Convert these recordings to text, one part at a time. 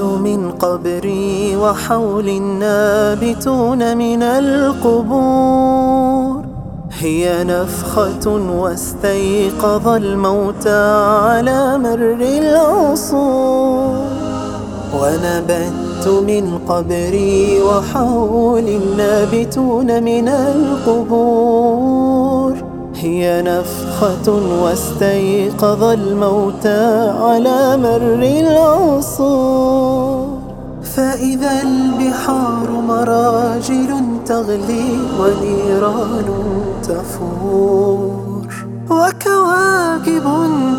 من قبري وحول النابتون من القبور. هي نفخة واستيقظ الموتى على مر العصور. ونبت من قبري وحول النابتون من القبور. هي نفخة واستيقظ الموتى على مر العصور. فإذا البحار مراجل تغلي ونيران تفور. وكواكب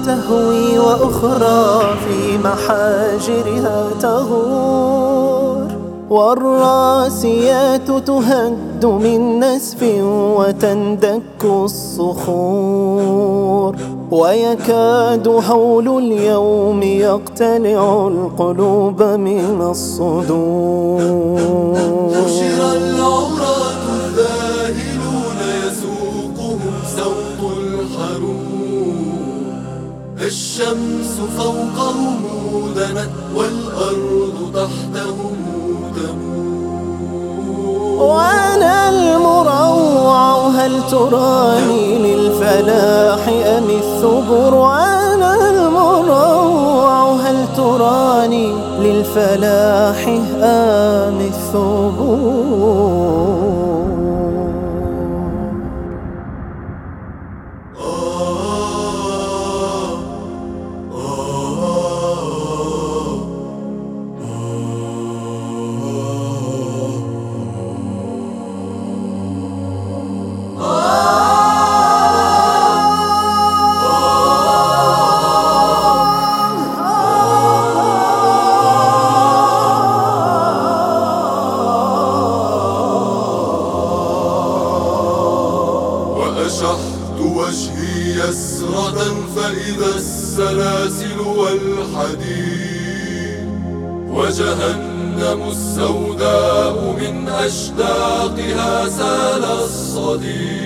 تهوي وأخرى في محاجرها تغور. والراسيات تهد من نسف وتندك الصخور ويكاد هول اليوم يقتلع القلوب من الصدور الشمس فوقهم دنت والأرض تحتهم تمور وأنا المروع هل تراني للفلاح أم الثبور وأنا المروع هل تراني للفلاح أم الثبور وأشحت وجهي يسرة فإذا السلاسل والحديد وجهنم السوداء من أشداقها سال الصديد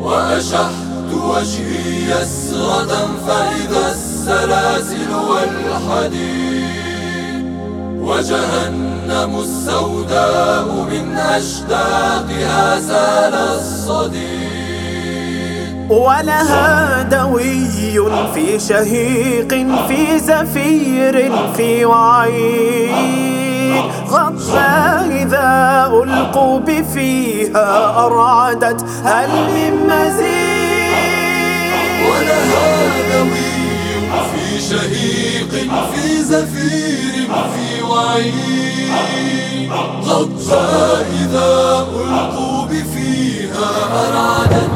وأشحت وجهي يسرة فإذا السلاسل والحديد وجهنم السوداء من أشداقها سال الصديد ولها دوي في شهيق في زفير في وعيد. غطى إذا ألقوا بفيها أرعدت هل من مزيد؟ ولها دوي في شهيق في زفير في وعيد. غطى إذا ألقوا بفيها أرعدت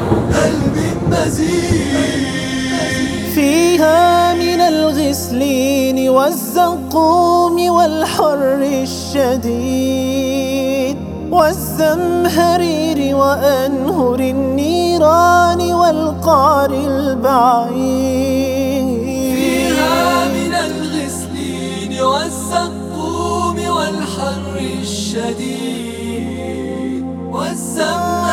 فيها من الغسلين والزقوم والحر الشديد والزمهرير وأنهر النيران والقار البعيد فيها من الغسلين والزقوم والحر الشديد والزمهرير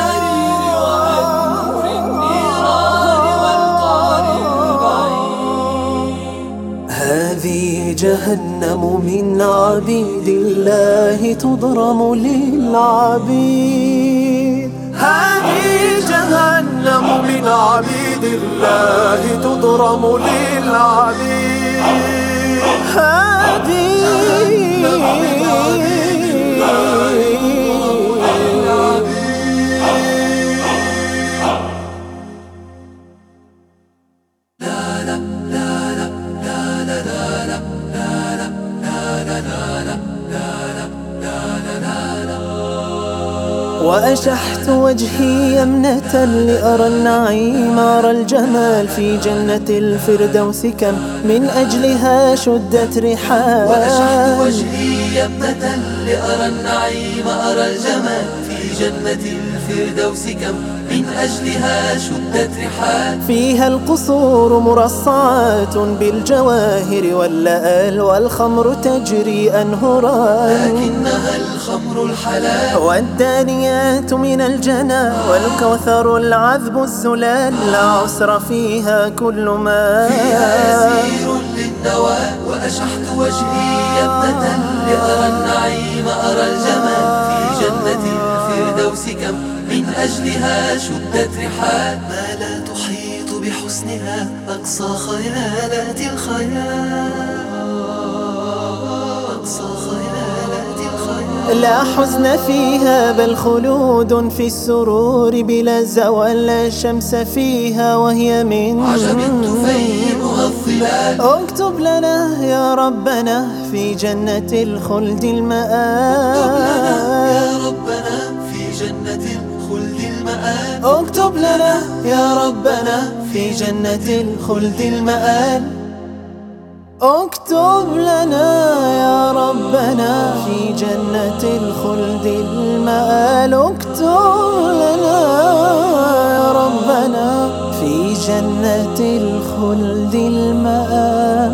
جهنم من عبيد الله تضرم للعبيد. هذه جهنم من عبيد الله تضرم للعبيد. هذه وأشحت وجهي يمنة لأرى النعيم أرى الجمال في جنة الفردوس. كم من أجلها شدت رحال وأشحت وجهي يمنة لأرى النعيم أرى الجمال في جنة الفردوس. كم من أجلها شدت رحال فيها القصور مرصعات بالجواهر واللآل والخمر تجري أنهران. لكنها الخمر خمر الحلال. والدانيات من الجنى والكوثر العذب الزلال. لا عسر فيها كل ما. فيها يسير للنوى وأشحت وجهي يمنة لأرى النعيم أرى الجمال. في جنة الفردوس كم من أجلها شدت رحال ما لا تحيط بحسنها أقصى خيالات الخيال أقصى خيالات الخيال لا حزن فيها بل خلود في السرور بلا زوال لا شمس فيها وهي من عجب الظلال. اكتب لنا يا ربنا في جنة الخلد المآل يا ربنا اكتب لنا يا ربنا في جنة الخلد المآل. اكتب لنا يا ربنا في جنة الخلد المآل. اكتب لنا يا ربنا في جنة الخلد المآل.